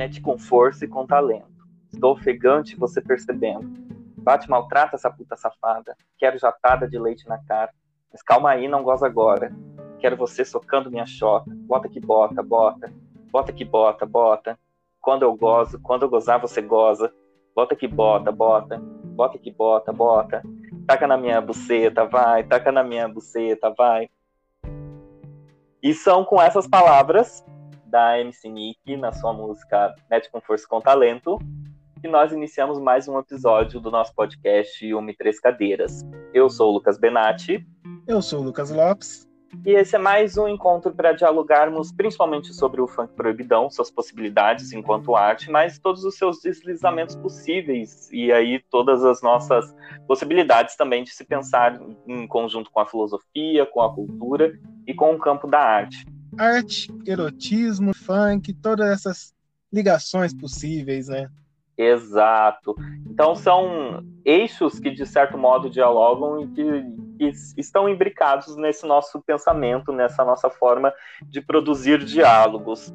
mete com força e com talento. Estou ofegante, você percebendo. Bate maltrata essa puta safada. Quero jatada de leite na cara. Mas calma aí, não goza agora. Quero você socando minha chota. Bota que bota, bota. Bota que bota, bota. Quando eu gozo, quando eu gozar, você goza. Bota que bota, bota. Bota que bota, bota. Taca na minha buceta, vai. Taca na minha buceta, vai. E são com essas palavras da MC Nick na sua música Mete com Força com Talento que nós iniciamos mais um episódio do nosso podcast Uma e Três Cadeiras. Eu sou o Lucas Benatti. Eu sou o Lucas Lopes. E esse é mais um encontro para dialogarmos principalmente sobre o funk proibidão, suas possibilidades enquanto arte, mas todos os seus deslizamentos possíveis e aí todas as nossas possibilidades também de se pensar em conjunto com a filosofia, com a cultura e com o campo da arte. Arte, erotismo, funk, todas essas ligações possíveis, né? Exato. Então são eixos que de certo modo dialogam e que, estão imbricados nesse nosso pensamento, nessa nossa forma de produzir diálogos.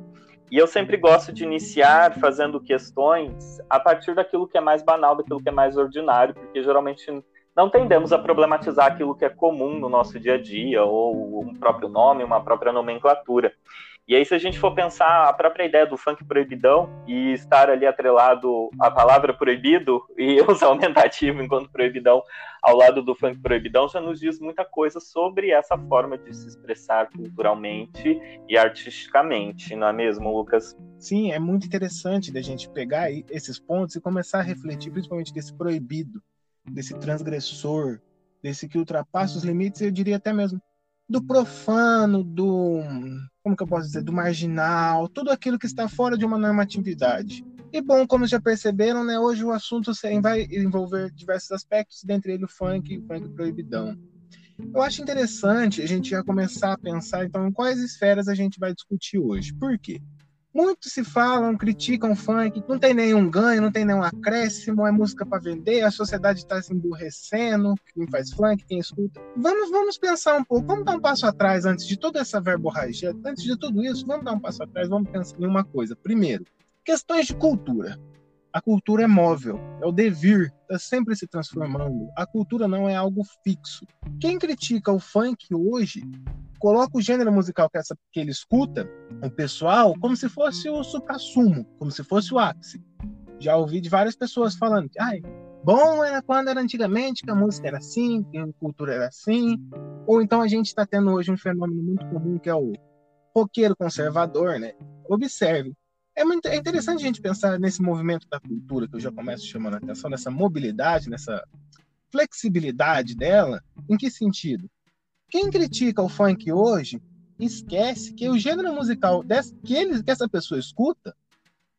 E eu sempre gosto de iniciar fazendo questões a partir daquilo que é mais banal, daquilo que é mais ordinário, porque geralmente não tendemos a problematizar aquilo que é comum no nosso dia a dia, ou um próprio nome, uma própria nomenclatura. E aí, se a gente for pensar a própria ideia do funk proibidão e estar ali atrelado à palavra proibido e usar aumentativo enquanto proibidão ao lado do funk proibidão, já nos diz muita coisa sobre essa forma de se expressar culturalmente e artisticamente, não é mesmo, Lucas? Sim, é muito interessante da gente pegar esses pontos e começar a refletir, principalmente desse proibido, desse transgressor, desse que ultrapassa os limites, eu diria até mesmo do profano, do como que eu posso dizer, do marginal, tudo aquilo que está fora de uma normatividade. E bom, como já perceberam, né, hoje o assunto vai envolver diversos aspectos, dentre eles o funk e o funk proibidão. Eu acho interessante a gente já começar a pensar, então, em quais esferas a gente vai discutir hoje. Por quê? Muitos se falam, criticam funk, não tem nenhum ganho, não tem nenhum acréscimo, é música para vender, a sociedade está se emburrecendo, quem faz funk, quem escuta. Vamos, vamos pensar um pouco, vamos dar um passo atrás antes de toda essa verborragia, antes de tudo isso, vamos dar um passo atrás, vamos pensar em uma coisa. Primeiro, questões de cultura. A cultura é móvel, é o devir, está sempre se transformando. A cultura não é algo fixo. Quem critica o funk hoje coloca o gênero musical que, essa, que ele escuta, o pessoal, como se fosse o supra-sumo, como se fosse o ápice. Já ouvi de várias pessoas falando que, ai, bom era quando era antigamente, que a música era assim, que a cultura era assim. Ou então a gente está tendo hoje um fenômeno muito comum que é o roqueiro conservador, né? Observe. É, muito, é interessante a gente pensar nesse movimento da cultura, que eu já começo chamando a atenção, nessa mobilidade, nessa flexibilidade dela. Em que sentido? Quem critica o funk hoje esquece que o gênero musical desse, que, ele, que essa pessoa escuta,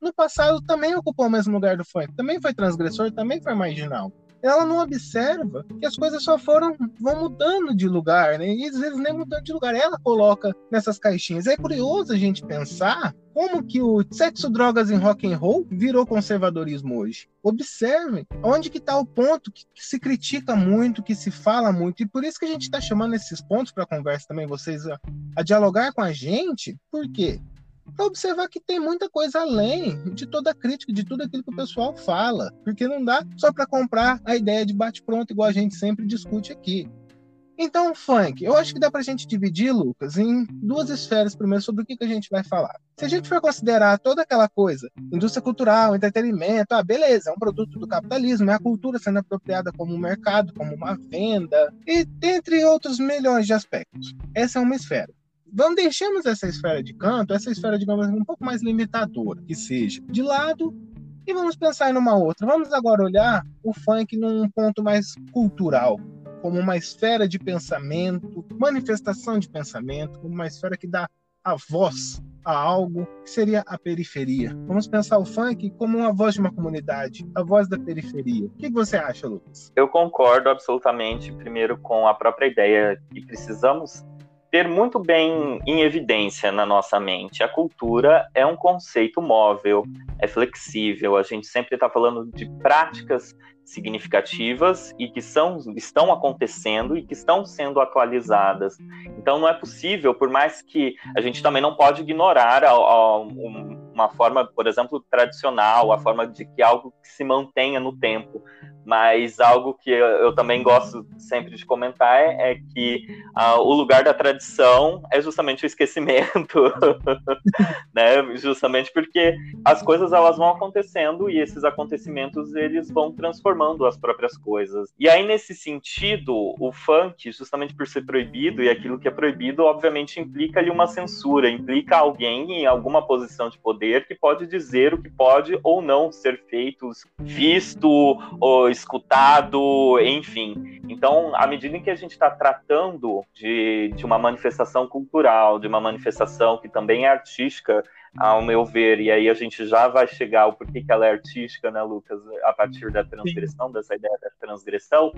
no passado também ocupou o mesmo lugar do funk, também foi transgressor, também foi marginal ela não observa que as coisas só foram vão mudando de lugar, né? E às vezes nem mudando de lugar, ela coloca nessas caixinhas. É curioso a gente pensar como que o sexo, drogas em rock and roll virou conservadorismo hoje. Observem onde que está o ponto que, que, se critica muito, que se fala muito, e por isso que a gente está chamando esses pontos para conversa também, vocês a, a dialogar com a gente, por quê? Para observar que tem muita coisa além de toda a crítica, de tudo aquilo que o pessoal fala, porque não dá só para comprar a ideia de bate-pronto, igual a gente sempre discute aqui. Então, funk, eu acho que dá para a gente dividir, Lucas, em duas esferas primeiro sobre o que, que a gente vai falar. Se a gente for considerar toda aquela coisa, indústria cultural, entretenimento, ah, beleza, é um produto do capitalismo, é a cultura sendo apropriada como um mercado, como uma venda, e entre outros milhões de aspectos. Essa é uma esfera vamos deixamos essa esfera de canto, essa esfera, digamos, um pouco mais limitadora, que seja, de lado, e vamos pensar em uma outra. Vamos agora olhar o funk num ponto mais cultural, como uma esfera de pensamento, manifestação de pensamento, como uma esfera que dá a voz a algo que seria a periferia. Vamos pensar o funk como uma voz de uma comunidade, a voz da periferia. O que você acha, Lucas? Eu concordo absolutamente, primeiro, com a própria ideia que precisamos ter muito bem em evidência na nossa mente. A cultura é um conceito móvel, é flexível. A gente sempre está falando de práticas significativas e que são, estão acontecendo e que estão sendo atualizadas. Então não é possível, por mais que a gente também não pode ignorar a, a, uma forma, por exemplo, tradicional, a forma de que algo que se mantenha no tempo. Mas algo que eu também gosto sempre de comentar é, é que uh, o lugar da tradição é justamente o esquecimento, né? Justamente porque as coisas elas vão acontecendo e esses acontecimentos eles vão transformando as próprias coisas. E aí nesse sentido, o funk, justamente por ser proibido e aquilo que é proibido, obviamente implica ali uma censura, implica alguém em alguma posição de poder que pode dizer o que pode ou não ser feito, visto ou escutado, enfim. Então, à medida em que a gente está tratando de, de uma manifestação cultural, de uma manifestação que também é artística, ao meu ver, e aí a gente já vai chegar ao porquê que ela é artística, né, Lucas, a partir da transgressão, dessa ideia da transgressão,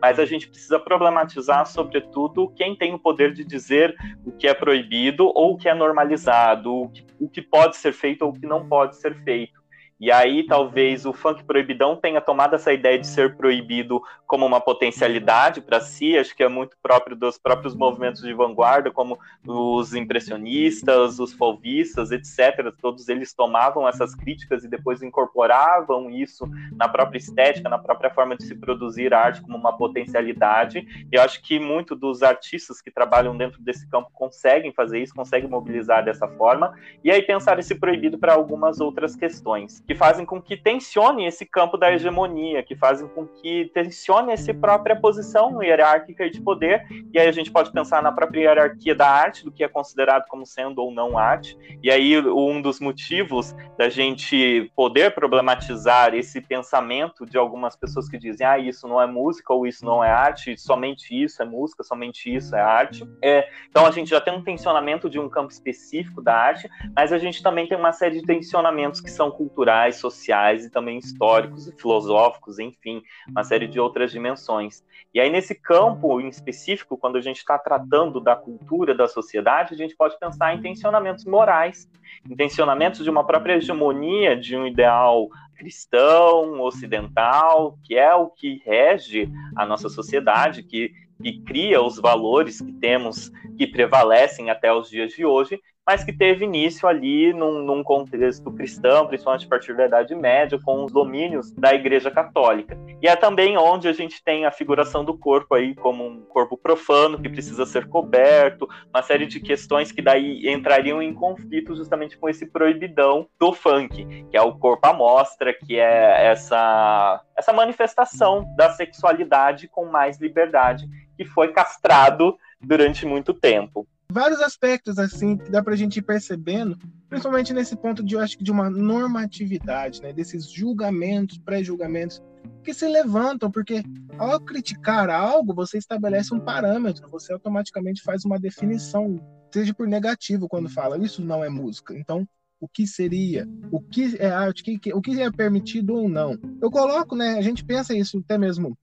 mas a gente precisa problematizar, sobretudo, quem tem o poder de dizer o que é proibido ou o que é normalizado, o que, o que pode ser feito ou o que não pode ser feito. E aí talvez o funk proibidão tenha tomado essa ideia de ser proibido como uma potencialidade para si, acho que é muito próprio dos próprios movimentos de vanguarda, como os impressionistas, os fauvistas, etc. Todos eles tomavam essas críticas e depois incorporavam isso na própria estética, na própria forma de se produzir arte como uma potencialidade. E eu acho que muito dos artistas que trabalham dentro desse campo conseguem fazer isso, conseguem mobilizar dessa forma, e aí pensar esse proibido para algumas outras questões que fazem com que tensione esse campo da hegemonia, que fazem com que tensione essa própria posição hierárquica de poder, e aí a gente pode pensar na própria hierarquia da arte, do que é considerado como sendo ou não arte, e aí um dos motivos da gente poder problematizar esse pensamento de algumas pessoas que dizem, ah, isso não é música ou isso não é arte, somente isso é música, somente isso é arte. É, então a gente já tem um tensionamento de um campo específico da arte, mas a gente também tem uma série de tensionamentos que são culturais culturais, sociais e também históricos e filosóficos, enfim, uma série de outras dimensões. E aí, nesse campo em específico, quando a gente está tratando da cultura da sociedade, a gente pode pensar em tensionamentos morais, em tensionamentos de uma própria hegemonia de um ideal cristão, ocidental, que é o que rege a nossa sociedade, que, que cria os valores que temos, que prevalecem até os dias de hoje, mas que teve início ali num, num, contexto cristão, principalmente a partir da Idade Média, com os domínios da Igreja Católica. E é também onde a gente tem a figuração do corpo aí como um corpo profano que precisa ser coberto, uma série de questões que daí entrariam em conflito justamente com esse proibidão do funk, que é o corpo à mostra, que é essa, essa manifestação da sexualidade com mais liberdade, que foi castrado durante muito tempo vários aspectos assim que dá para a gente ir percebendo, principalmente nesse ponto de eu acho que de uma normatividade, né, desses julgamentos, pré-julgamentos que se levantam, porque ao criticar algo, você estabelece um parâmetro, você automaticamente faz uma definição, seja por negativo quando fala isso não é música. Então, o que seria, o que é arte, o que é permitido ou não. Eu coloco, né, a gente pensa isso até mesmo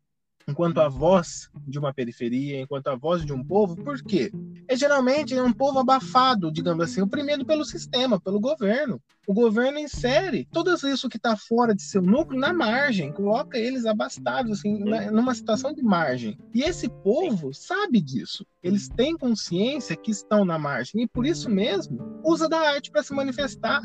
enquanto a voz de uma periferia, enquanto a voz de um povo, por quê? É geralmente um povo abafado, digamos assim, oprimido pelo sistema, pelo governo. O governo insere tudo isso que está fora de seu núcleo na margem, coloca eles abastados, assim, na, numa situação de margem. E esse povo sabe disso. Eles têm consciência que estão na margem e por isso mesmo usa da arte para se manifestar,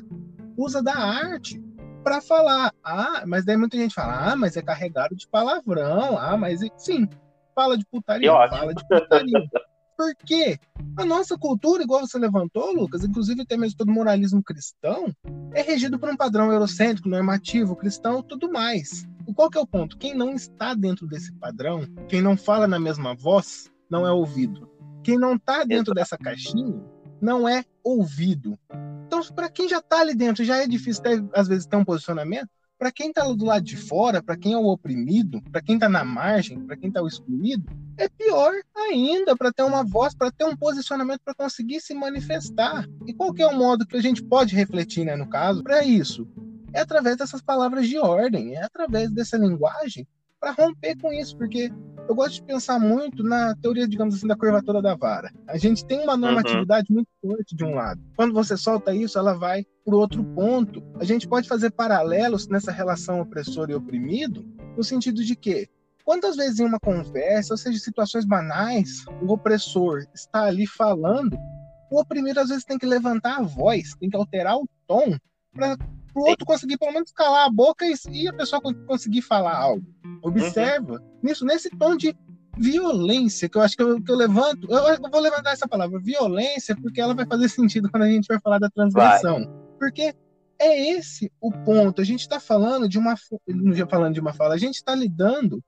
usa da arte para falar. Ah, mas daí muita gente fala, ah, mas é carregado de palavrão. Ah, mas sim, fala de putaria, fala de putaria. Por quê? A nossa cultura, igual você levantou, Lucas, inclusive até mesmo todo moralismo cristão, é regido por um padrão eurocêntrico, normativo, cristão, tudo mais. E qual que é o ponto? Quem não está dentro desse padrão, quem não fala na mesma voz, não é ouvido. Quem não está dentro dessa caixinha, não é ouvido. Então, para quem já está ali dentro, já é difícil ter, às vezes ter um posicionamento. Para quem está do lado de fora, para quem é o oprimido, para quem está na margem, para quem está o excluído, é pior ainda para ter uma voz, para ter um posicionamento, para conseguir se manifestar. E qual é o modo que a gente pode refletir, né, no caso, para isso? É através dessas palavras de ordem, é através dessa linguagem para romper com isso, porque eu gosto de pensar muito na teoria, digamos assim, da curvatura da vara. A gente tem uma normatividade uhum. muito forte de um lado. Quando você solta isso, ela vai para outro ponto. A gente pode fazer paralelos nessa relação opressor e oprimido, no sentido de que quantas vezes em uma conversa, ou seja, situações banais, o opressor está ali falando, o oprimido às vezes tem que levantar a voz, tem que alterar o tom para o outro conseguir pelo menos calar a boca e, e a pessoa conseguir falar algo. Observa uhum. nisso, nesse tom de violência, que eu acho que eu, que eu levanto, eu, eu, vou levantar essa palavra, violência, porque ela vai fazer sentido quando a gente vai falar da transgressão. Vai. Porque é esse o ponto. A gente está falando de uma, não já falando de uma fala, a gente está lidando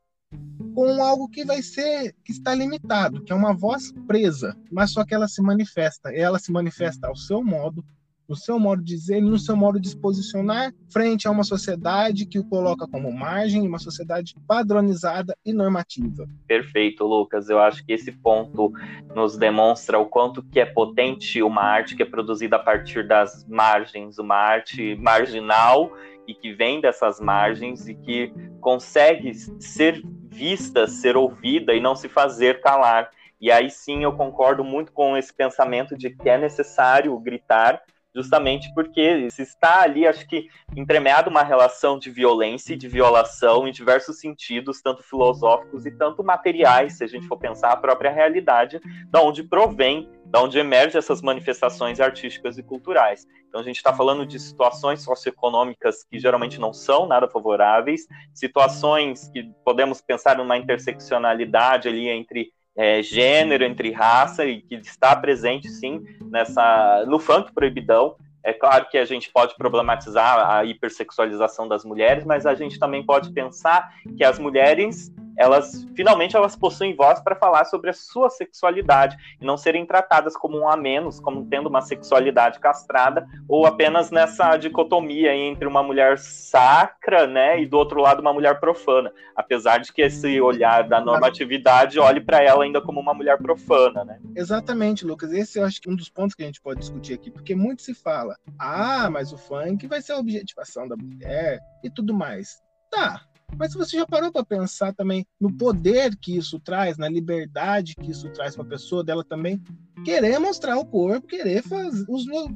com algo que vai ser que está limitado, que é uma voz presa, mas só que ela se manifesta. Ela se manifesta ao seu modo, no seu modo de dizer, no seu modo de se posicionar frente a uma sociedade que o coloca como margem, uma sociedade padronizada e normativa. Perfeito, Lucas. Eu acho que esse ponto nos demonstra o quanto que é potente uma arte que é produzida a partir das margens, uma arte marginal e que vem dessas margens e que consegue ser vista, ser ouvida e não se fazer calar. E aí sim eu concordo muito com esse pensamento de que é necessário gritar justamente porque se está ali, acho que entremeado uma relação de violência e de violação em diversos sentidos, tanto filosóficos e tanto materiais, se a gente for pensar a própria realidade, da onde provém, da onde emergem essas manifestações artísticas e culturais. Então a gente está falando de situações socioeconômicas que geralmente não são nada favoráveis, situações que podemos pensar numa interseccionalidade ali entre é, gênero, entre raça, e que está presente sim nessa no funk proibidão. É claro que a gente pode problematizar a hipersexualização das mulheres, mas a gente também pode pensar que as mulheres elas finalmente elas possuem voz para falar sobre a sua sexualidade e não serem tratadas como um a menos, como tendo uma sexualidade castrada ou apenas nessa dicotomia entre uma mulher sacra, né, e do outro lado uma mulher profana, apesar de que esse olhar da normatividade olhe para ela ainda como uma mulher profana, né? Exatamente, Lucas. Esse eu acho que é um dos pontos que a gente pode discutir aqui, porque muito se fala: "Ah, mas o funk vai ser a objetivação da mulher e tudo mais". Tá, mas você já parou para pensar também no poder que isso traz, na liberdade que isso traz para a pessoa dela também querer mostrar o corpo, querer fazer,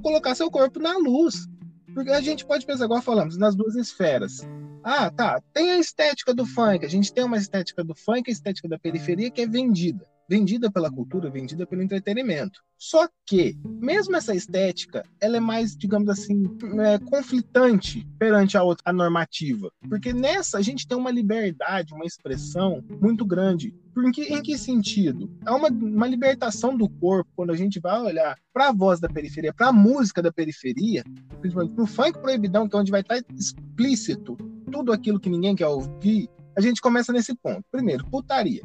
colocar seu corpo na luz. Porque a gente pode pensar, igual falamos, nas duas esferas. Ah, tá. Tem a estética do funk. A gente tem uma estética do funk, a estética da periferia que é vendida vendida pela cultura, vendida pelo entretenimento. Só que, mesmo essa estética, ela é mais, digamos assim, é, conflitante perante a, outra, a normativa. Porque nessa a gente tem uma liberdade, uma expressão muito grande. Por em que, sentido? É uma, uma libertação do corpo quando a gente vai olhar para a voz da periferia, para a música da periferia, principalmente para o funk proibidão, que é onde vai estar explícito tudo aquilo que ninguém quer ouvir. A gente começa nesse ponto. Primeiro, putaria.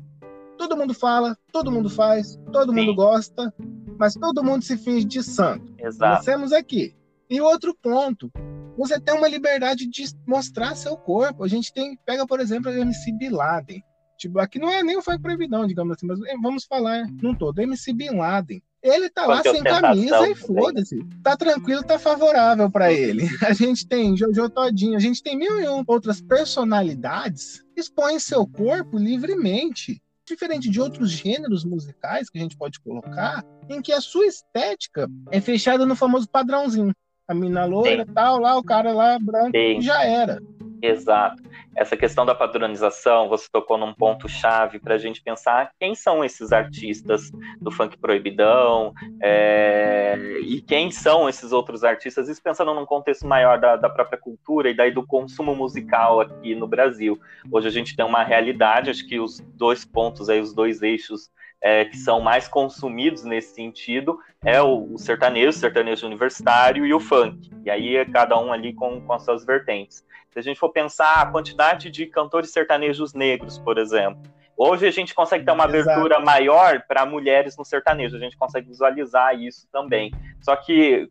Todo mundo fala, todo mundo faz, todo Sim. mundo gosta, mas todo mundo se finge de santo. Exato. temos aqui. E outro ponto, você tem uma liberdade de mostrar seu corpo. A gente tem, pega por exemplo, a MC Bin Laden. Tipo, aqui não é nem o funk proibidão, digamos assim, mas vamos falar num todo. MC Bin Laden. Ele tá lá sem camisa e foda-se. Tá tranquilo, tá favorável para ele. A gente tem Jojo Todinho, a gente tem mil e um outras personalidades expõem seu corpo livremente diferente de outros gêneros musicais que a gente pode colocar, em que a sua estética é fechada no famoso padrãozinho. A mina loira, Sim. tal, lá, o cara lá branco, Sim. já era. Exato. Essa questão da padronização, você tocou num ponto chave para a gente pensar quem são esses artistas do funk proibidão é, e quem são esses outros artistas, isso pensando num contexto maior da, da, própria cultura e daí do consumo musical aqui no Brasil. Hoje a gente tem uma realidade, acho que os dois pontos aí, os dois eixos é, que são mais consumidos nesse sentido é o, o sertanejo, o sertanejo universitário e o funk. E aí é cada um ali com, com as suas vertentes. Se a gente for pensar a quantidade de cantores sertanejos negros, por exemplo, hoje a gente consegue ter uma Exato. abertura maior para mulheres no sertanejo, a gente consegue visualizar isso também. Só que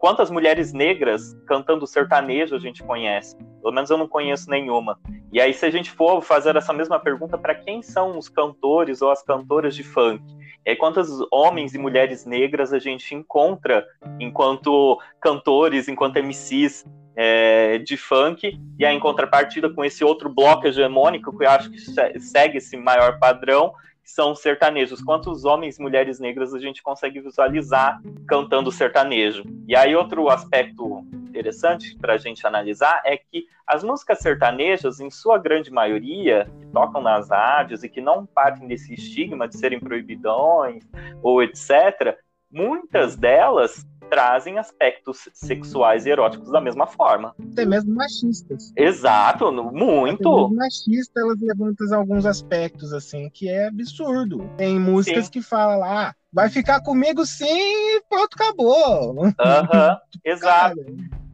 quantas mulheres negras cantando sertanejo a gente conhece? Pelo menos eu não conheço nenhuma. E aí, se a gente for fazer essa mesma pergunta, para quem são os cantores ou as cantoras de funk? E quantos homens e mulheres negras a gente encontra enquanto cantores, enquanto MCs é, de funk? E aí, em contrapartida com esse outro bloco hegemônico, que eu acho que segue esse maior padrão, são sertanejos. Quantos homens e mulheres negras a gente consegue visualizar cantando sertanejo? E aí, outro aspecto interessante para a gente analisar é que as músicas sertanejas, em sua grande maioria, que tocam nas rádios e que não partem desse estigma de serem proibidões ou etc., muitas delas trazem aspectos sexuais e eróticos da mesma forma. Até mesmo machistas. Exato, muito. Até mesmo machista, elas levantam alguns aspectos, assim, que é absurdo. Tem músicas sim. que falam lá, ah, vai ficar comigo sim e pronto, acabou. Uhum, exato.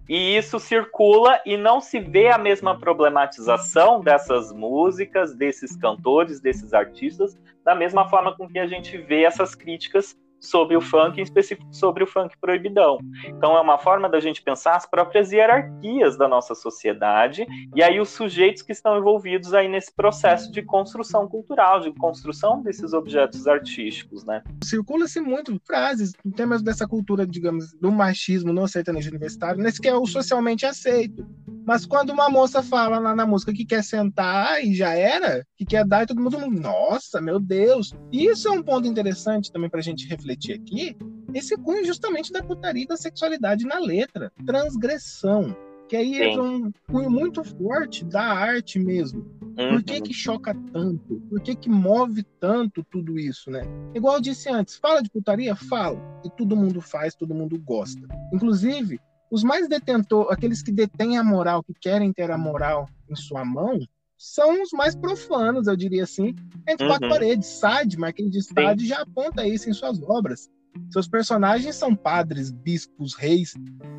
E isso circula e não se vê a mesma problematização dessas músicas, desses cantores, desses artistas, da mesma forma com que a gente vê essas críticas sobre o funk, em específico sobre o funk proibidão. Então é uma forma da gente pensar as próprias hierarquias da nossa sociedade e aí os sujeitos que estão envolvidos aí nesse processo de construção cultural, de construção desses objetos artísticos, né? Circula-se muito frases, temas dessa cultura, digamos, do machismo no sertanejo universitário, nesse que é o socialmente aceito. Mas quando uma moça fala lá na música que quer sentar e já era, que quer dar e todo mundo, nossa, meu Deus. E isso é um ponto interessante também para a gente refletir aqui. Esse cunho justamente da putaria e da sexualidade na letra. Transgressão. Que aí Sim. entra um cunho muito forte da arte mesmo. Uhum. Por que que choca tanto? Por que que move tanto tudo isso, né? Igual eu disse antes, fala de putaria? Fala. E todo mundo faz, todo mundo gosta. Inclusive, os mais detentores, aqueles que detêm a moral, que querem ter a moral em sua mão, são os mais profanos, eu diria assim, entre uhum. quatro paredes. Sade, Marquês de Sade, Sim. já aponta isso em suas obras. Seus personagens são padres, bispos, reis,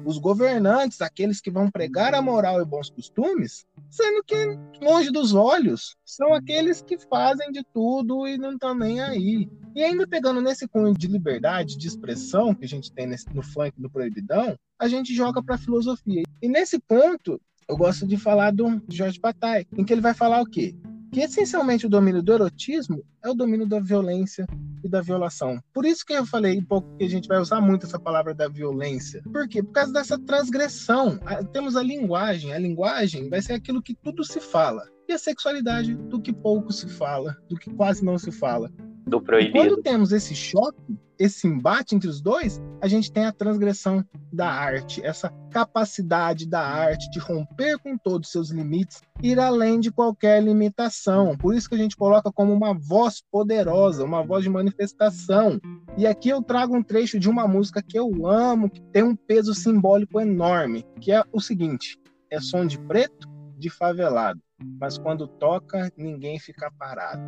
os governantes, aqueles que vão pregar a moral e bons costumes, sendo que longe dos olhos são aqueles que fazem de tudo e não estão nem aí. E ainda pegando nesse cunho de liberdade, de expressão que a gente tem nesse, no funk do proibidão, a gente joga para a filosofia. E nesse ponto, eu gosto de falar do Jorge Bataille, em que ele vai falar o quê? Que essencialmente o domínio do erotismo é o domínio da violência e da violação. Por isso que eu falei um pouco que a gente vai usar muito essa palavra da violência. Por quê? Por causa dessa transgressão. Temos a linguagem. A linguagem vai ser aquilo que tudo se fala. E a sexualidade do que pouco se fala, do que quase não se fala do proibido. E quando temos esse choque, esse embate entre os dois, a gente tem a transgressão da arte, essa capacidade da arte de romper com todos os seus limites, ir além de qualquer limitação. Por isso que a gente coloca como uma voz poderosa, uma voz de manifestação. E aqui eu trago um trecho de uma música que eu amo, que tem um peso simbólico enorme, que é o seguinte: é som de preto, de favelado, mas quando toca, ninguém fica parado.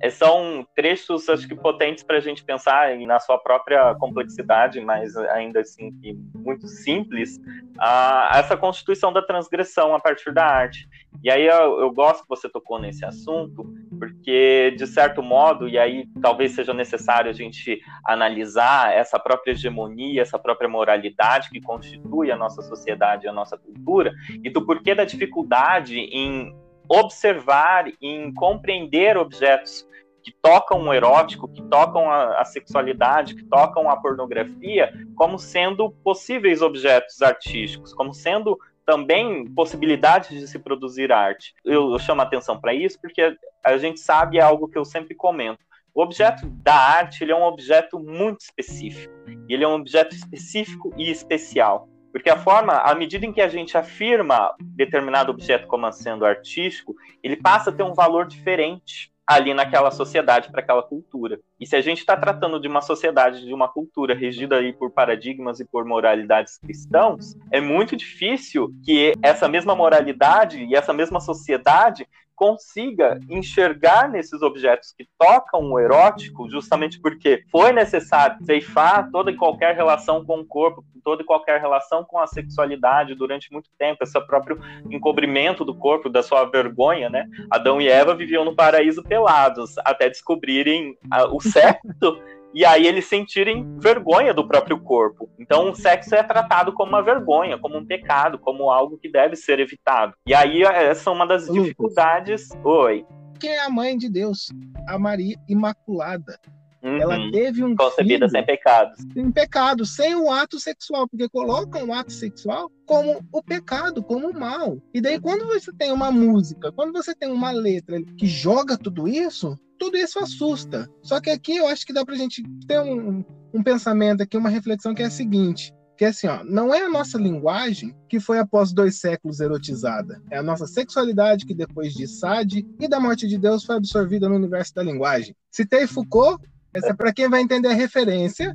É, são trechos, acho que potentes para a gente pensar na sua própria complexidade, mas ainda assim muito simples, a, essa constituição da transgressão a partir da arte. E aí eu, eu, gosto que você tocou nesse assunto, porque de certo modo, e aí talvez seja necessário a gente analisar essa própria hegemonia, essa própria moralidade que constitui a nossa sociedade a nossa cultura, e do porquê da dificuldade em observar, em compreender objetos que tocam o erótico, que tocam a, a, sexualidade, que tocam a pornografia, como sendo possíveis objetos artísticos, como sendo também possibilidades de se produzir arte. Eu, eu chamo atenção para isso porque a gente sabe é algo que eu sempre comento. O objeto da arte ele é um objeto muito específico. Ele é um objeto específico e especial. Porque a forma, à medida em que a gente afirma determinado objeto como sendo artístico, ele passa a ter um valor diferente ali naquela sociedade, para aquela cultura. E se a gente está tratando de uma sociedade, de uma cultura regida aí por paradigmas e por moralidades cristãos, é muito difícil que essa mesma moralidade e essa mesma sociedade consiga enxergar nesses objetos que tocam o erótico, justamente porque foi necessário ceifar toda e qualquer relação com o corpo, toda e qualquer relação com a sexualidade durante muito tempo, esse próprio encobrimento do corpo, da sua vergonha, né? Adão e Eva viviam no paraíso pelados, até descobrirem a, o sexo e aí eles sentirem vergonha do próprio corpo. Então o sexo é tratado como uma vergonha, como um pecado, como algo que deve ser evitado. E aí essa é uma das dificuldades. Oi. Quem é a mãe de Deus? A Maria Imaculada. Uhum. Ela teve um concebida sem pecados. Sem pecado, sem o ato sexual, porque colocam o ato sexual como o pecado, como o mal. E daí quando você tem uma música, quando você tem uma letra que joga tudo isso, tudo isso assusta. Só que aqui eu acho que dá pra gente ter um, um pensamento aqui, uma reflexão que é a seguinte. Que é assim, ó, não é a nossa linguagem que foi após dois séculos erotizada. É a nossa sexualidade que depois de Sade e da morte de Deus foi absorvida no universo da linguagem. Citei Foucault, essa é para quem vai entender a referência.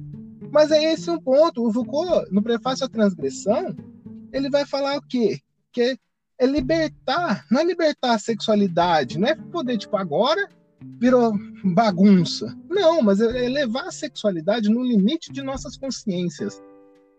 Mas é esse um ponto. O Foucault, no prefácio à transgressão, ele vai falar o quê? Que é libertar, não é libertar a sexualidade, não é poder, tipo, agora virou bagunça. Não, mas é levar a sexualidade no limite de nossas consciências.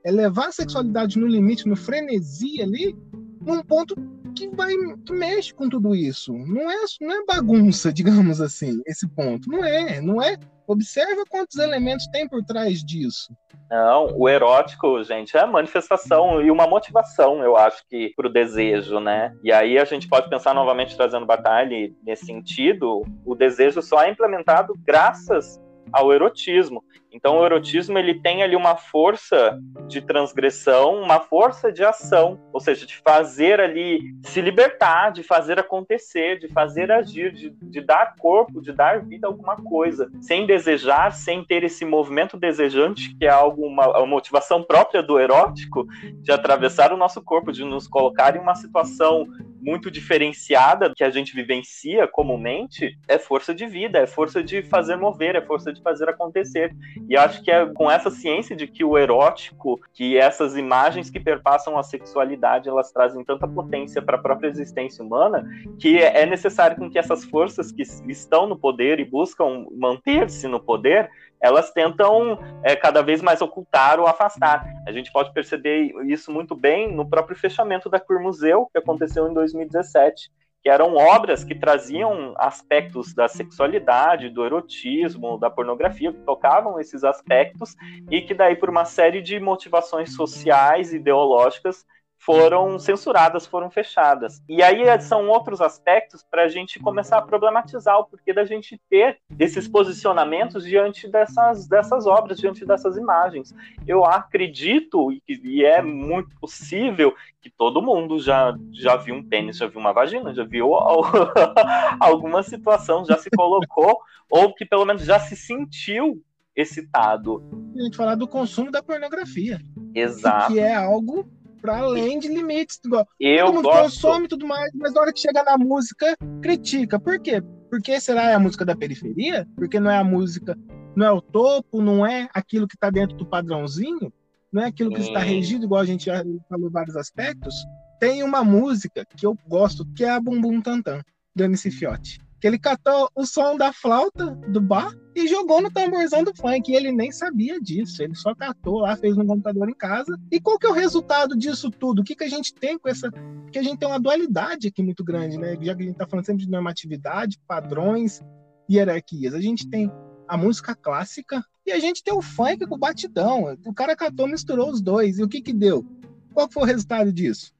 É levar a sexualidade no limite, no frenesi ali, num ponto que vai que mexe com tudo isso. Não é, não é bagunça, digamos assim, esse ponto. Não é, não é. Observa quantos elementos tem por trás disso. Não, o erótico, gente, é manifestação e uma motivação, eu acho que, para o desejo, né? E aí a gente pode pensar novamente trazendo batalha nesse sentido, o desejo só é implementado graças ao erotismo. Então o erotismo ele tem ali uma força de transgressão, uma força de ação, ou seja, de fazer ali se libertar, de fazer acontecer, de fazer agir, de, de dar corpo, de dar vida a alguma coisa, sem desejar, sem ter esse movimento desejante que é algo uma, uma motivação própria do erótico, de atravessar o nosso corpo, de nos colocar em uma situação muito diferenciada que a gente vivencia comumente, é força de vida, é força de fazer mover, é força de fazer acontecer. E acho que é com essa ciência de que o erótico, que essas imagens que perpassam a sexualidade, elas trazem tanta potência para a própria existência humana, que é necessário com que essas forças que estão no poder e buscam manter-se no poder, elas tentam é, cada vez mais ocultar ou afastar. A gente pode perceber isso muito bem no próprio fechamento da Queer Museu, que aconteceu em 2017 que eram obras que traziam aspectos da sexualidade, do erotismo, da pornografia, que tocavam esses aspectos e que daí por uma série de motivações sociais, ideológicas, foram censuradas, foram fechadas. E aí são outros aspectos para a gente começar a problematizar o porquê da gente ter esses posicionamentos diante dessas, dessas obras, diante dessas imagens. Eu acredito, e é muito possível, que todo mundo já, já viu um pênis, já viu uma vagina, já viu alguma situação, já se colocou, ou que pelo menos já se sentiu excitado. A gente falar do consumo da pornografia. Exato. Que é algo para além de limites. Igual, eu todo mundo gosto... consome tudo mais, mas na hora que chega na música, critica. Por quê? Porque será é a música da periferia? Porque não é a música, não é o topo, não é aquilo que está dentro do padrãozinho, não é aquilo que está regido, igual a gente já falou vários aspectos. Tem uma música que eu gosto, que é a Bumbum Tantan, do MC Fiote que ele catou o som da flauta do bar e jogou no tamborzão do funk. E ele nem sabia disso. Ele só catou lá, fez no computador em casa. E qual que é o resultado disso tudo? O que, que a gente tem com essa. Porque a gente tem uma dualidade aqui muito grande, né? Já que a gente está falando sempre de normatividade, padrões, hierarquias. A gente tem a música clássica e a gente tem o funk com o batidão. O cara catou, misturou os dois. E o que que deu? Qual foi o resultado disso?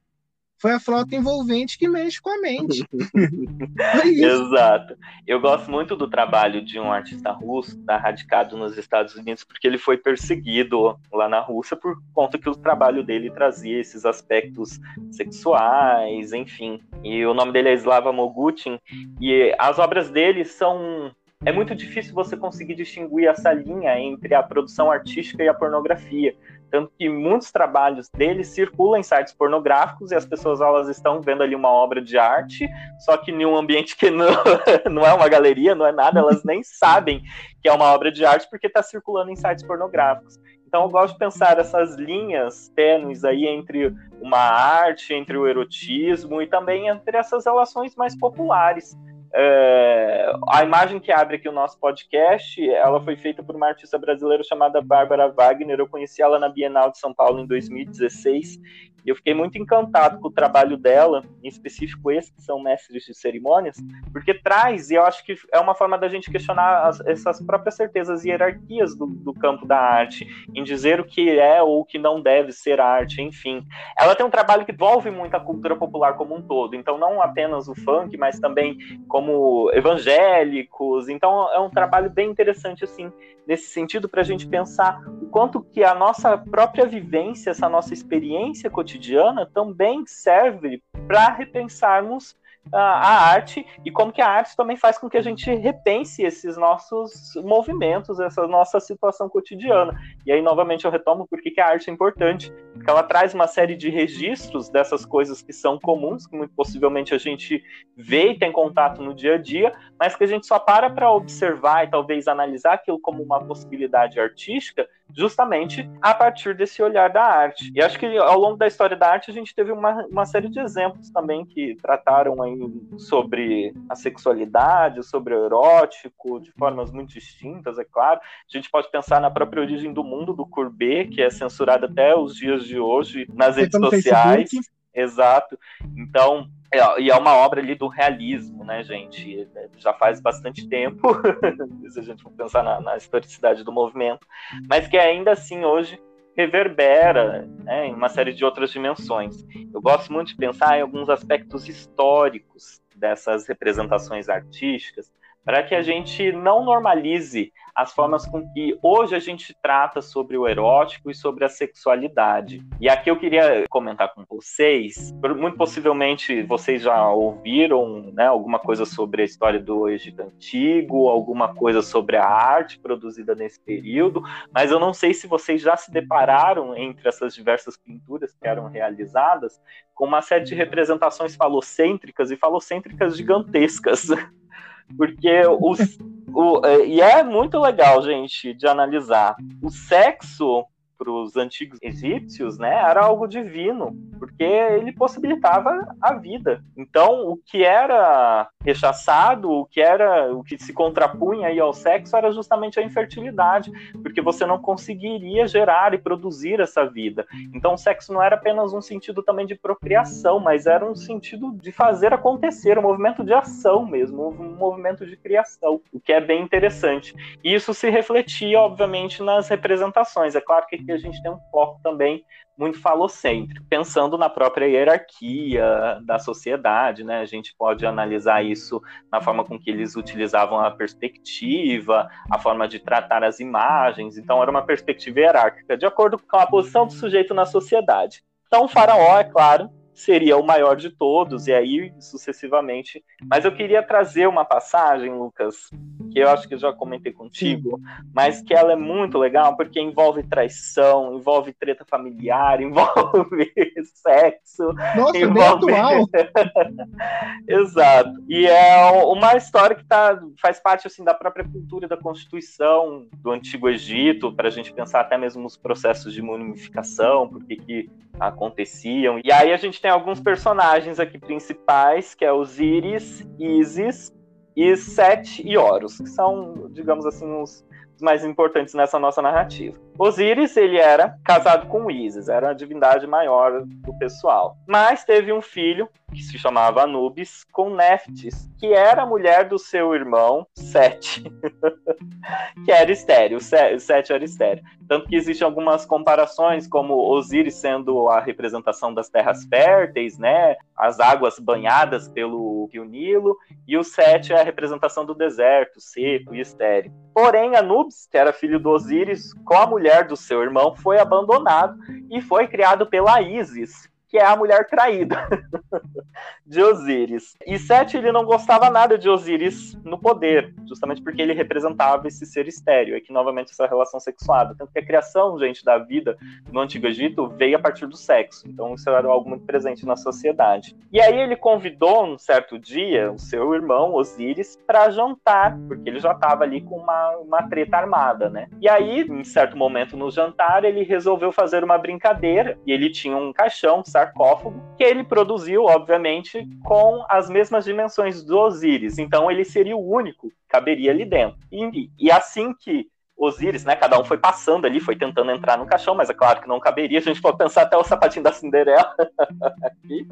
Foi a frota envolvente que mexe com a mente. Exato. Eu gosto muito do trabalho de um artista russo, tá radicado nos Estados Unidos, porque ele foi perseguido lá na Rússia por conta que o trabalho dele trazia esses aspectos sexuais, enfim. E o nome dele é Slava Mogutin, e as obras dele são é muito difícil você conseguir distinguir essa linha entre a produção artística e a pornografia. Tanto que muitos trabalhos dele circulam em sites pornográficos e as pessoas elas estão vendo ali uma obra de arte, só que em um ambiente que não, não é uma galeria, não é nada, elas nem sabem que é uma obra de arte porque está circulando em sites pornográficos. Então eu gosto de pensar essas linhas tênues aí entre uma arte, entre o erotismo e também entre essas relações mais populares. É, a imagem que abre aqui o nosso podcast, ela foi feita por uma artista brasileira chamada Bárbara Wagner. Eu conheci ela na Bienal de São Paulo em 2016 e eu fiquei muito encantado com o trabalho dela, em específico esses que são mestres de cerimônias, porque traz, e eu acho que é uma forma da gente questionar as, essas próprias certezas e hierarquias do, do, campo da arte, em dizer o que é ou o que não deve ser arte, enfim. Ela tem um trabalho que envolve muito a cultura popular como um todo, então não apenas o funk, mas também como evangélicos, então é um trabalho bem interessante, assim, nesse sentido, para a gente pensar o quanto que a nossa própria vivência, essa nossa experiência cotidiana, cotidiana também serve para repensarmos a arte e como que a arte também faz com que a gente repense esses nossos movimentos, essa nossa situação cotidiana. E aí, novamente, eu retomo por que a arte é importante, porque ela traz uma série de registros dessas coisas que são comuns, que muito possivelmente a gente vê e tem contato no dia a dia, mas que a gente só para para observar e talvez analisar aquilo como uma possibilidade artística justamente a partir desse olhar da arte. E acho que ao longo da história da arte a gente teve uma, uma série de exemplos também que trataram aí sobre a sexualidade, sobre o erótico, de formas muito distintas, é claro. A gente pode pensar na própria origem do mundo do Courbet, que é censurado até os dias de hoje nas redes sociais. Facebook. Exato. Então, e é uma obra ali do realismo, né, gente? Já faz bastante tempo, se a gente for pensar na, na, historicidade do movimento, mas que ainda assim hoje reverbera né, em uma série de outras dimensões. Eu gosto muito de pensar em alguns aspectos históricos dessas representações artísticas, para que a gente não normalize as formas com que hoje a gente trata sobre o erótico e sobre a sexualidade. E aqui eu queria comentar com vocês, muito possivelmente vocês já ouviram né, alguma coisa sobre a história do Egito Antigo, alguma coisa sobre a arte produzida nesse período, mas eu não sei se vocês já se depararam entre essas diversas pinturas que eram realizadas com uma série de representações falocêntricas e falocêntricas gigantescas. Porque os, o, é, e é muito legal, gente, de analisar. O sexo para os antigos egípcios, né, era algo divino, porque ele possibilitava a vida. Então, o que era rechaçado, o que era, o que se contrapunha aí ao sexo era justamente a infertilidade, porque você não conseguiria gerar e produzir essa vida. Então, o sexo não era apenas um sentido também de procriação, mas era um sentido de fazer acontecer, um movimento de ação mesmo, um movimento de criação, o que é bem interessante. E isso se refletia, obviamente, nas representações. É claro que a gente tem um foco também muito falocêntrico, pensando na própria hierarquia da sociedade, né? A gente pode analisar isso na forma com que eles utilizavam a perspectiva, a forma de tratar as imagens. Então, era uma perspectiva hierárquica, de acordo com a posição do sujeito na sociedade. Então, o faraó, é claro, seria o maior de todos, e aí sucessivamente. Mas eu queria trazer uma passagem, Lucas, que eu acho que eu já comentei contigo, mas que ela é muito legal porque envolve traição, envolve treta familiar, envolve sexo. Nossa, envolve... bem atual. Exato. E é uma história que tá, faz parte assim da própria cultura da Constituição do Antigo Egito, para a gente pensar até mesmo nos processos de mumificação, porque que aconteciam. E aí a gente tem alguns personagens aqui principais, que é Osíris, Isis e Sete e Horus, que são, digamos assim, os mais importantes nessa nossa narrativa. Osíris, ele era casado com Isis, era a divindade maior do pessoal. Mas teve um filho, que se chamava Anubis, com Neftis, que era a mulher do seu irmão Sete, que era estéreo, Sete era estéreo. Tanto que existem algumas comparações, como Osíris sendo a representação das terras férteis, né, as águas banhadas pelo rio Nilo, e o Sete é a representação do deserto, seco e estéreo. Porém, Anubis, que era filho do Osíris, com a mulher do seu irmão, foi abandonado e foi criado pela Isis, que é a mulher traída de Osíris. E Sete ele não gostava nada de Osíris no poder, justamente porque ele representava esse ser estéreo, aqui novamente essa relação sexuada. Tanto que a criação, gente, da vida no Antigo Egito veio a partir do sexo. Então isso era algo muito presente na sociedade. E aí ele convidou um certo dia o seu irmão Osíris para jantar, porque ele já estava ali com uma, uma treta armada, né? E aí, em certo momento no jantar, ele resolveu fazer uma brincadeira e ele tinha um caixão, certo? Sarcófago, que ele produziu, obviamente, com as mesmas dimensões do Osíris. Então ele seria o único que caberia ali dentro. E, e assim que Osíris, né? Cada um foi passando ali, foi tentando entrar no caixão, mas é claro que não caberia. A gente pode pensar até o sapatinho da Cinderela aqui.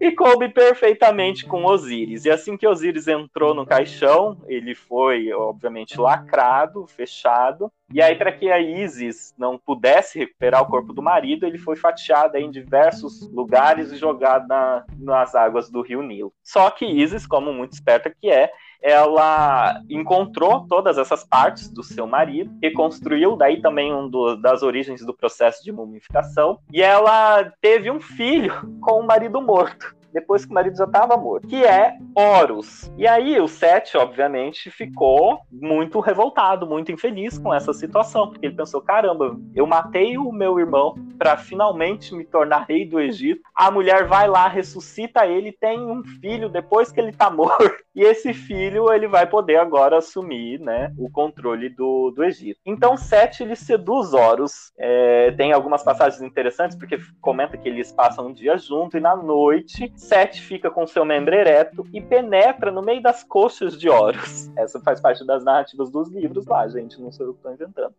E coube perfeitamente com Osíris. E assim que Osíris entrou no caixão, ele foi, obviamente, lacrado, fechado. E aí, para que a Isis não pudesse recuperar o corpo do marido, ele foi fatiado em diversos lugares e jogado na, nas águas do rio Nilo. Só que Isis, como muito esperta que é, ela encontrou todas essas partes do seu marido, reconstruiu daí também um do, das origens do processo de mumificação, e ela teve um filho com o marido morto. Depois que o marido já estava morto, que é Horus. E aí o Sete, obviamente, ficou muito revoltado, muito infeliz com essa situação, porque ele pensou: caramba, eu matei o meu irmão para finalmente me tornar rei do Egito. A mulher vai lá, ressuscita ele, tem um filho depois que ele tá morto. E esse filho ele vai poder agora assumir, né, o controle do, do Egito. Então Sete ele seduz Horus. É, tem algumas passagens interessantes porque comenta que eles passam um dia junto e na noite Sete fica com seu membro ereto e penetra no meio das coxas de Horus. Essa faz parte das narrativas dos livros lá, gente, não sou eu que estou inventando.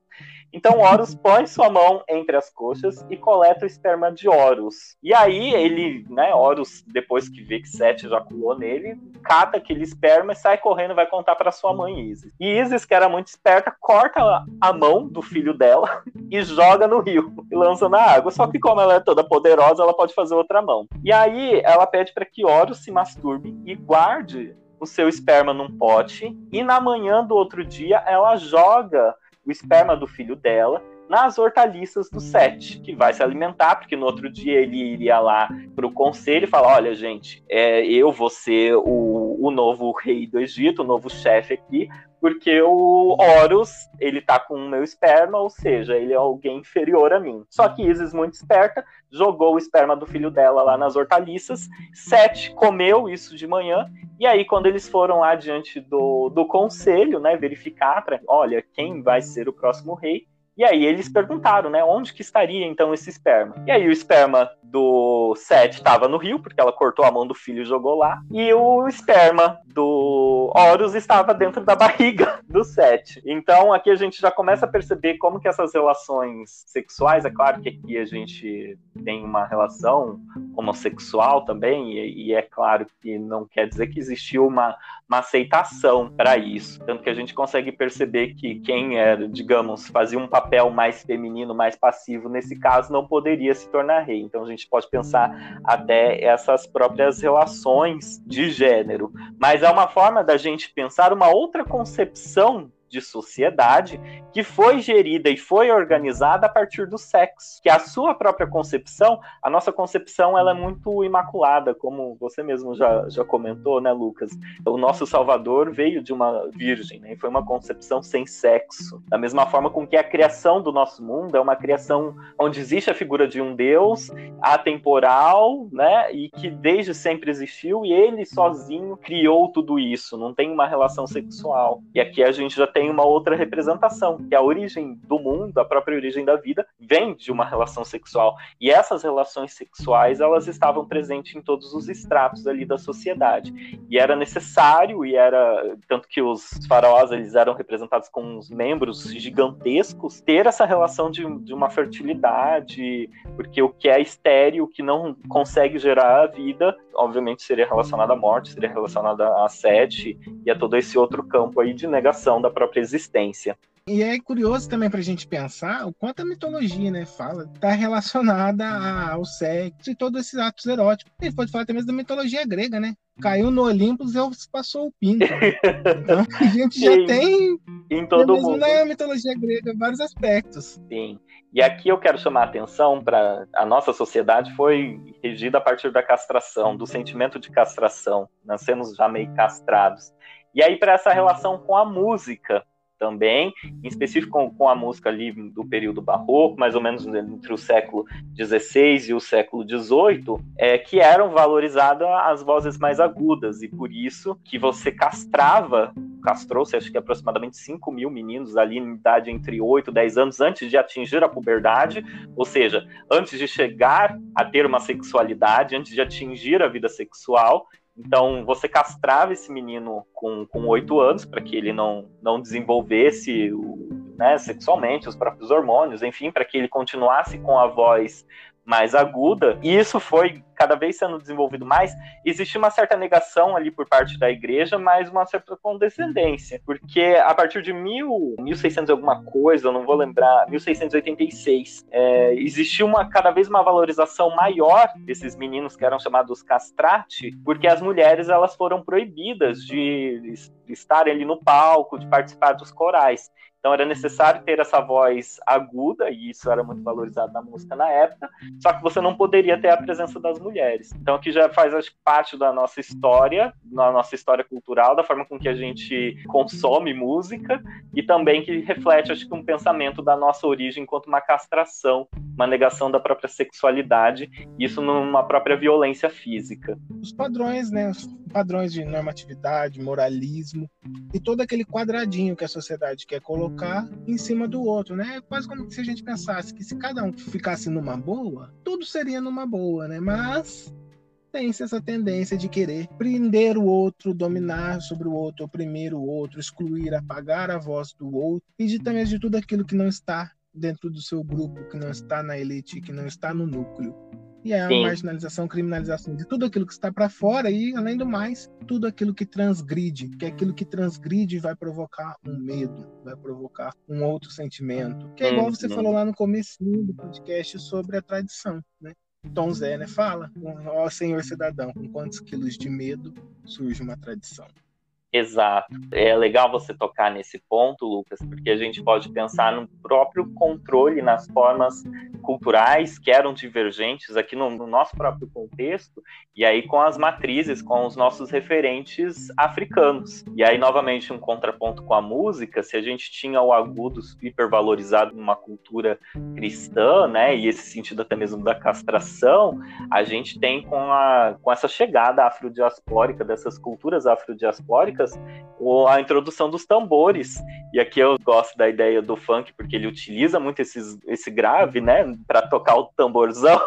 Então Horus põe sua mão entre as coxas e coleta o esperma de Horus. E aí ele, né, Horus, depois que vê que Sete ejaculou nele, cata aquele esperma e sai correndo vai contar para sua mãe Isis. E Isis, que era muito esperta, corta a mão do filho dela e joga no rio e lança na água. Só que como ela é toda poderosa, ela pode fazer outra mão. E aí ela pede para que Horus se masturbe e guarde o seu esperma num pote e na manhã do outro dia ela joga o esperma do filho dela nas hortaliças do Sete, que vai se alimentar, porque no outro dia ele iria lá para o conselho e falar: olha, gente, é, eu vou ser o, o novo rei do Egito, o novo chefe aqui, porque o Horus, ele tá com o meu esperma, ou seja, ele é alguém inferior a mim. Só que Isis, muito esperta, jogou o esperma do filho dela lá nas hortaliças, Sete comeu isso de manhã, e aí quando eles foram lá diante do, do conselho, né, verificar, pra, olha, quem vai ser o próximo rei, e aí eles perguntaram, né, onde que estaria então esse esperma? E aí o esperma do Seth estava no rio, porque ela cortou a mão do filho e jogou lá, e o esperma do Horus estava dentro da barriga do Seth. Então aqui a gente já começa a perceber como que essas relações sexuais, é claro que aqui a gente tem uma relação homossexual também, e, e é claro que não quer dizer que existiu uma, uma aceitação para isso. Tanto que a gente consegue perceber que quem era, digamos, fazia um papel mais feminino, mais passivo, nesse caso, não poderia se tornar rei. Então a gente pode pensar até essas próprias relações de gênero. Mas é uma forma da gente pensar uma outra concepção de sociedade que foi gerida e foi organizada a partir do sexo, que a sua própria concepção, a nossa concepção, ela é muito imaculada, como você mesmo já, já comentou, né, Lucas? O nosso Salvador veio de uma virgem, né, foi uma concepção sem sexo. Da mesma forma com que a criação do nosso mundo é uma criação onde existe a figura de um Deus atemporal, né, e que desde sempre existiu, e ele sozinho criou tudo isso, não tem uma relação sexual. E aqui a gente já tem tem uma outra representação, que a origem do mundo, a própria origem da vida, vem de uma relação sexual. E essas relações sexuais, elas estavam presentes em todos os estratos ali da sociedade. E era necessário, e era tanto que os faraós eles eram representados com uns membros gigantescos, ter essa relação de, de uma fertilidade, porque o que é estéreo, o que não consegue gerar a vida, obviamente seria relacionado à morte, seria relacionado à sete e a todo esse outro campo aí de negação da própria própria existência. E é curioso também para a gente pensar o quanto a mitologia, né, fala, está relacionada ao sexo e todos esses atos eróticos. A gente pode falar até mesmo da mitologia grega, né? Caiu no Olimpo, Zeus passou o pinto. Né? Então a gente já Sim, tem em todo mesmo mundo. na mitologia grega vários aspectos. Sim. E aqui eu quero chamar a atenção para a nossa sociedade foi regida a partir da castração, do sentimento de castração. Nascemos já meio castrados. E aí, para essa relação com a música também, em específico com, com, a música ali do período barroco, mais ou menos entre o século XVI e o século XVIII, é, que eram valorizadas as vozes mais agudas, e por isso que você castrava, castrou-se acho que aproximadamente 5 mil meninos ali em idade entre 8 e 10 anos antes de atingir a puberdade, ou seja, antes de chegar a ter uma sexualidade, antes de atingir a vida sexual, então, você castrava esse menino com oito anos para que ele não, não desenvolvesse né, sexualmente os próprios hormônios, enfim, para que ele continuasse com a voz mais aguda, e isso foi cada vez sendo desenvolvido mais. Existia uma certa negação ali por parte da igreja, mas uma certa condescendência, porque a partir de mil, 1600 alguma coisa, eu não vou lembrar, 1686, é, existia uma cada vez uma valorização maior desses meninos que eram chamados castrati, porque as mulheres elas foram proibidas de, de estarem ali no palco, de participar dos corais. Então era necessário ter essa voz aguda, e isso era muito valorizado na música na época, só que você não poderia ter a presença das mulheres mulheres. Então, que já faz parte da nossa história, da nossa história cultural, da forma com que a gente consome música e também que reflete, acho que, um pensamento da nossa origem enquanto uma castração, uma negação da própria sexualidade, isso numa própria violência física. Os padrões, né? Os padrões de normatividade, moralismo e todo aquele quadradinho que a sociedade quer colocar em cima do outro, né? É quase como se a gente pensasse que se cada um ficasse numa boa, tudo seria numa boa, né? Mas tem-se essa tendência de querer prender o outro, dominar sobre o outro, oprimir o outro, excluir, apagar a voz do outro e de também de tudo aquilo que não está dentro do seu grupo, que não está na elite, que não está no núcleo. E é a Sim. marginalização, criminalização de tudo aquilo que está para fora e, além do mais, tudo aquilo que transgride, que é aquilo que transgride vai provocar um medo, vai provocar um outro sentimento. Que é igual você uhum. falou lá no começo do podcast sobre a tradição, né? Tom Zé, né? Fala, ó senhor cidadão, com quantos quilos de medo surge uma tradição? Exato. É legal você tocar nesse ponto, Lucas, porque a gente pode pensar no próprio controle nas formas culturais que eram divergentes aqui no, no, nosso próprio contexto, e aí com as matrizes, com os nossos referentes africanos. E aí, novamente, um contraponto com a música, se a gente tinha o agudo hipervalorizado numa cultura cristã, né, e esse sentido até mesmo da castração, a gente tem com, a, com essa chegada afrodiaspórica, dessas culturas afrodiaspóricas, a introdução dos tambores. E aqui eu gosto da ideia do funk, porque ele utiliza muito esses, esse grave, né, para tocar o tamborzão.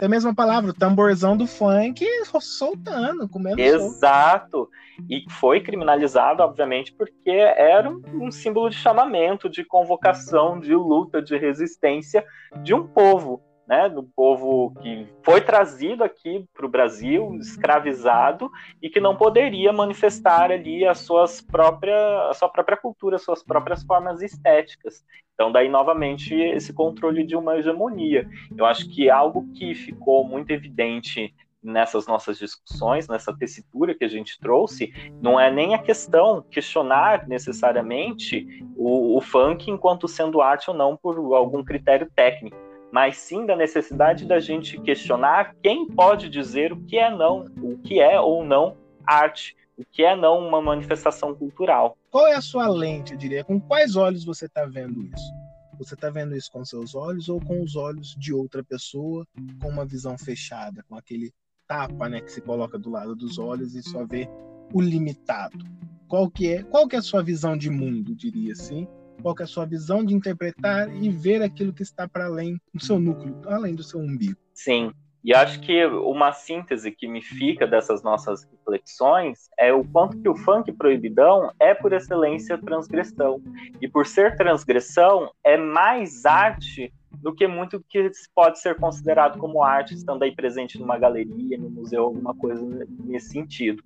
É a mesma palavra, o tamborzão do funk soltando, comendo Exato. Solto. E foi criminalizado, obviamente, porque era um símbolo de chamamento, de convocação, de luta, de resistência de um povo né, do povo que foi trazido aqui para o Brasil, escravizado, e que não poderia manifestar ali as suas próprias, a sua própria cultura, as suas próprias formas estéticas. Então, daí, novamente, esse controle de uma hegemonia. Eu acho que algo que ficou muito evidente nessas nossas discussões, nessa tessitura que a gente trouxe, não é nem a questão questionar necessariamente o, o funk enquanto sendo arte ou não por algum critério técnico mas sim da necessidade da gente questionar quem pode dizer o que é não, o que é ou não arte, o que é não uma manifestação cultural. Qual é a sua lente, eu diria? Com quais olhos você está vendo isso? Você está vendo isso com seus olhos ou com os olhos de outra pessoa, com uma visão fechada, com aquele tapa, né, que se coloca do lado dos olhos e só vê o limitado? Qual que é, qual que é a sua visão de mundo, diria assim? Qual é a sua visão de interpretar e ver aquilo que está para além do seu núcleo, além do seu umbigo. Sim, e acho que uma síntese que me fica dessas nossas reflexões é o quanto que o funk proibidão é por excelência transgressão. E por ser transgressão, é mais arte do que muito que pode ser considerado como arte, estando aí presente numa galeria, no museu, alguma coisa nesse sentido.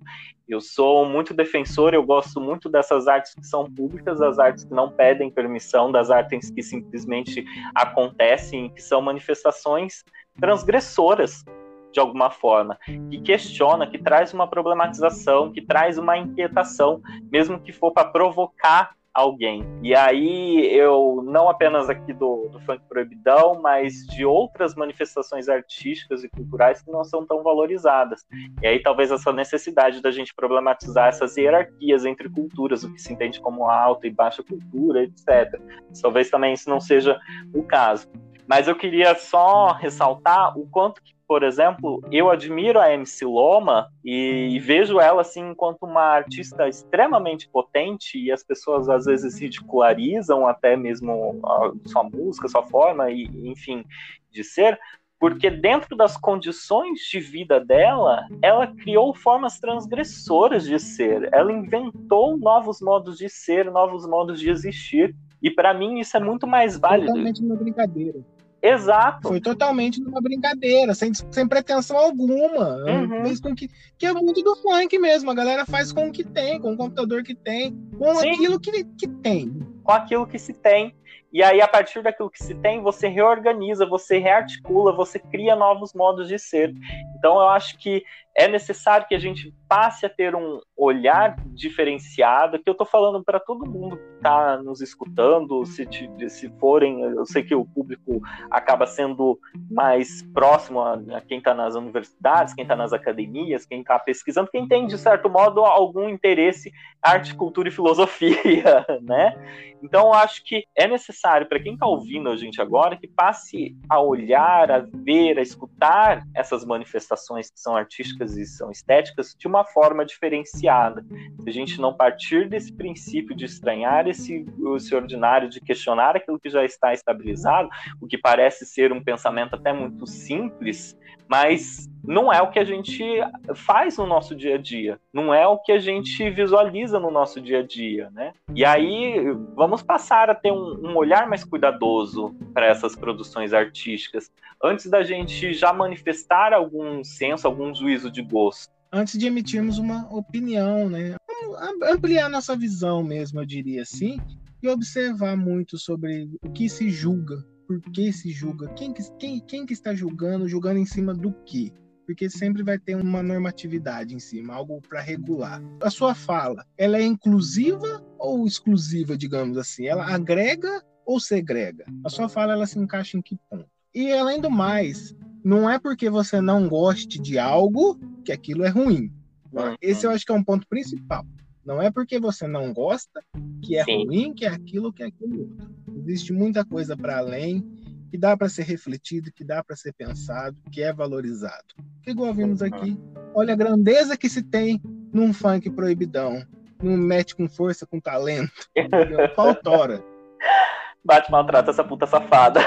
Eu sou muito defensor, eu gosto muito dessas artes que são públicas, das artes que não pedem permissão, das artes que simplesmente acontecem, que são manifestações transgressoras de alguma forma, que questiona, que traz uma problematização, que traz uma inquietação, mesmo que for para provocar alguém. E aí eu, não apenas aqui do, do funk proibidão, mas de outras manifestações artísticas e culturais que não são tão valorizadas. E aí talvez essa necessidade da gente problematizar essas hierarquias entre culturas, o que se entende como alta e baixa cultura, etc. Talvez também isso não seja o caso. Mas eu queria só ressaltar o quanto que, por exemplo, eu admiro a MC Loma e, vejo ela assim enquanto uma artista extremamente potente e as pessoas às vezes ridicularizam até mesmo a sua música, sua forma e enfim de ser, porque dentro das condições de vida dela, ela criou formas transgressoras de ser. Ela inventou novos modos de ser, novos modos de existir. E para mim isso é muito mais válido. Totalmente uma brincadeira. Exato. Foi totalmente numa brincadeira, sem, sem pretensão alguma. Uhum. Fez com que, que é muito do funk mesmo. A galera faz com o que tem, com o computador que tem, com Sim. aquilo que, que tem. Com aquilo que se tem. E aí, a partir daquilo que se tem, você reorganiza, você rearticula, você cria novos modos de ser. Então eu acho que é necessário que a gente passe a ter um olhar diferenciado, que eu estou falando para todo mundo que está nos escutando, se, se forem, eu sei que o público acaba sendo mais próximo a, a quem está nas universidades, quem está nas academias, quem está pesquisando, quem tem, de certo modo, algum interesse arte, cultura e filosofia, né? Então, eu acho que é necessário, para quem está ouvindo a gente agora, que passe a olhar, a ver, a escutar essas manifestações que são artísticas e são estéticas de uma forma diferenciada. Se a gente não partir desse princípio de estranhar esse, esse ordinário, de questionar aquilo que já está estabilizado, o que parece ser um pensamento até muito simples, mas não é o que a gente faz no nosso dia a dia, não é o que a gente visualiza no nosso dia a dia, né? E aí vamos passar a ter um, um olhar mais cuidadoso para essas produções artísticas, antes da gente já manifestar algum senso, algum juízo de gosto. Antes de emitirmos uma opinião, né? Ampliar nossa visão mesmo, eu diria assim, e observar muito sobre o que se julga por que se julga? Quem, quem, quem que está julgando? Julgando em cima do quê? Porque sempre vai ter uma normatividade em cima, algo para regular. A sua fala, ela é inclusiva ou exclusiva, digamos assim? Ela agrega ou segrega? A sua fala, ela se encaixa em que ponto? E além do mais, não é porque você não goste de algo que aquilo é ruim. Esse eu acho que é um ponto principal. Não é porque você não gosta que é Sim. ruim, que é aquilo, que é aquilo outro. Existe muita coisa para além que dá para ser refletido, que dá para ser pensado, que é valorizado. Que igual vimos aqui, olha a grandeza que se tem num funk proibidão, num match com força, com talento, pautora. Bate maltrata essa puta safada.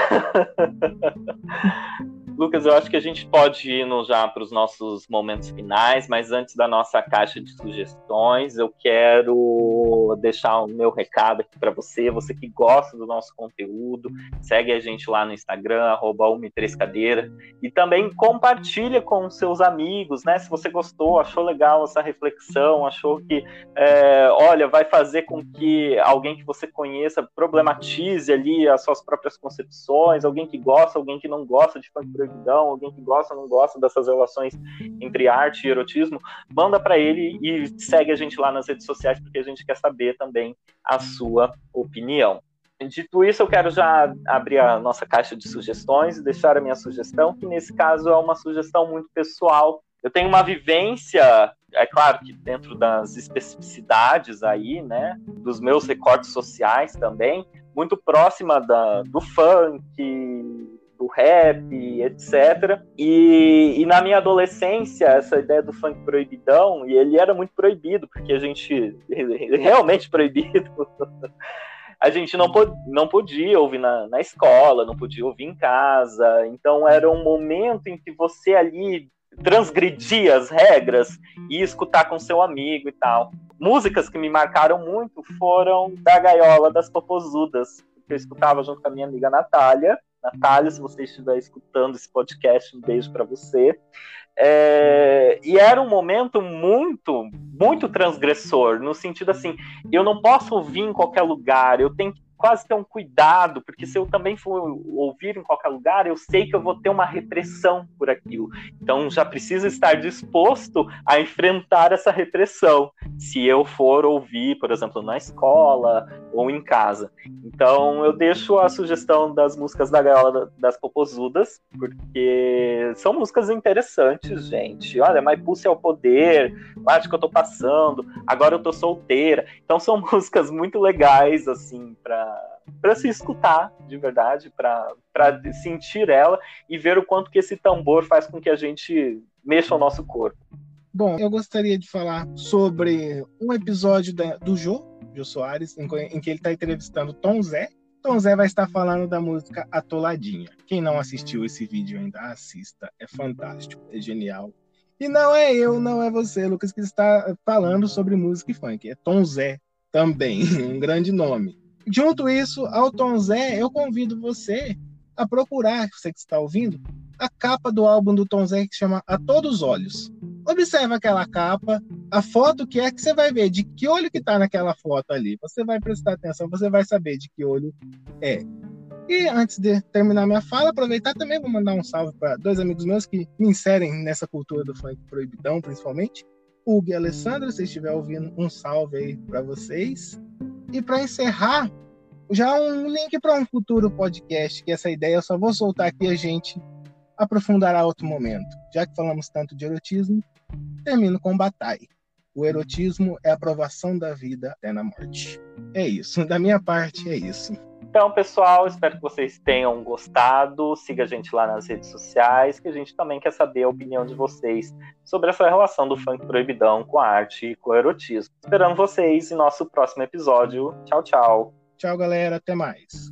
Lucas, eu acho que a gente pode ir já para os nossos momentos finais, mas antes da nossa caixa de sugestões, eu quero deixar o meu recado aqui para você, você que gosta do nosso conteúdo, segue a gente lá no Instagram, arroba 3 cadeira e também compartilha com seus amigos, né? Se você gostou, achou legal essa reflexão, achou que, é, olha, vai fazer com que alguém que você conheça problematize ali as suas próprias concepções, alguém que gosta, alguém que não gosta de funk alguém que gosta ou não gosta dessas relações entre arte e erotismo, manda para ele e segue a gente lá nas redes sociais, porque a gente quer saber também a sua opinião. Dito isso, eu quero já abrir a nossa caixa de sugestões e deixar a minha sugestão, que nesse caso é uma sugestão muito pessoal. Eu tenho uma vivência, é claro que dentro das especificidades aí, né, dos meus recortes sociais também, muito próxima da, do funk, do rap, etc. E, e, na minha adolescência, essa ideia do funk proibidão, e ele era muito proibido, porque a gente. realmente proibido. a gente não, pod não podia ouvir na, na escola, não podia ouvir em casa. Então era um momento em que você ali transgredia as regras e escutar com seu amigo e tal. Músicas que me marcaram muito foram da Gaiola das Popozudas, que eu escutava junto com a minha amiga Natália. Natália, se você estiver escutando esse podcast, um beijo para você. É, e era um momento muito, muito transgressor, no sentido assim, eu não posso ouvir em qualquer lugar, eu tenho que quase ter um cuidado, porque se eu também for ouvir em qualquer lugar, eu sei que eu vou ter uma repressão por aquilo. Então já preciso estar disposto a enfrentar essa repressão, se eu for ouvir, por exemplo, na escola ou em casa. Então eu deixo a sugestão das músicas da Gaiola das Popozudas, porque são músicas interessantes, gente. Olha, My Pussy é o poder, acho que eu tô passando, agora eu tô solteira. Então são músicas muito legais, assim, para para se escutar de verdade, para sentir ela e ver o quanto que esse tambor faz com que a gente mexa o nosso corpo. Bom, eu gostaria de falar sobre um episódio da, do Jô, Jô Soares, em, em que ele está entrevistando Tom Zé. Tom Zé vai estar falando da música Atoladinha. Quem não assistiu esse vídeo ainda, assista. É fantástico, é genial. E não é eu, não é você, Lucas, que está falando sobre música e funk. É Tom Zé também, um grande nome. Junto isso, ao Tom Zé, eu convido você a procurar, você que está ouvindo, a capa do álbum do Tom Zé que chama A Todos os Olhos. Observe aquela capa, a foto que é que você vai ver de que olho que está naquela foto ali. Você vai prestar atenção, você vai saber de que olho é. E antes de terminar minha fala, aproveitar também vou mandar um salve para dois amigos meus que me inserem nessa cultura do funk proibidão, principalmente. Hugo e Alessandro, se estiver ouvindo, um salve aí para vocês. E para encerrar, já um link para um futuro podcast, que essa ideia eu só vou soltar aqui a gente aprofundará outro momento. Já que falamos tanto de erotismo, termino com Batai. O erotismo é a aprovação da vida até na morte. É isso. Da minha parte, é isso. Então, pessoal, espero que vocês tenham gostado. Siga a gente lá nas redes sociais, que a gente também quer saber a opinião de vocês sobre essa relação do funk proibidão com a arte e com o erotismo. Esperando vocês em nosso próximo episódio. Tchau, tchau. Tchau, galera. Até mais.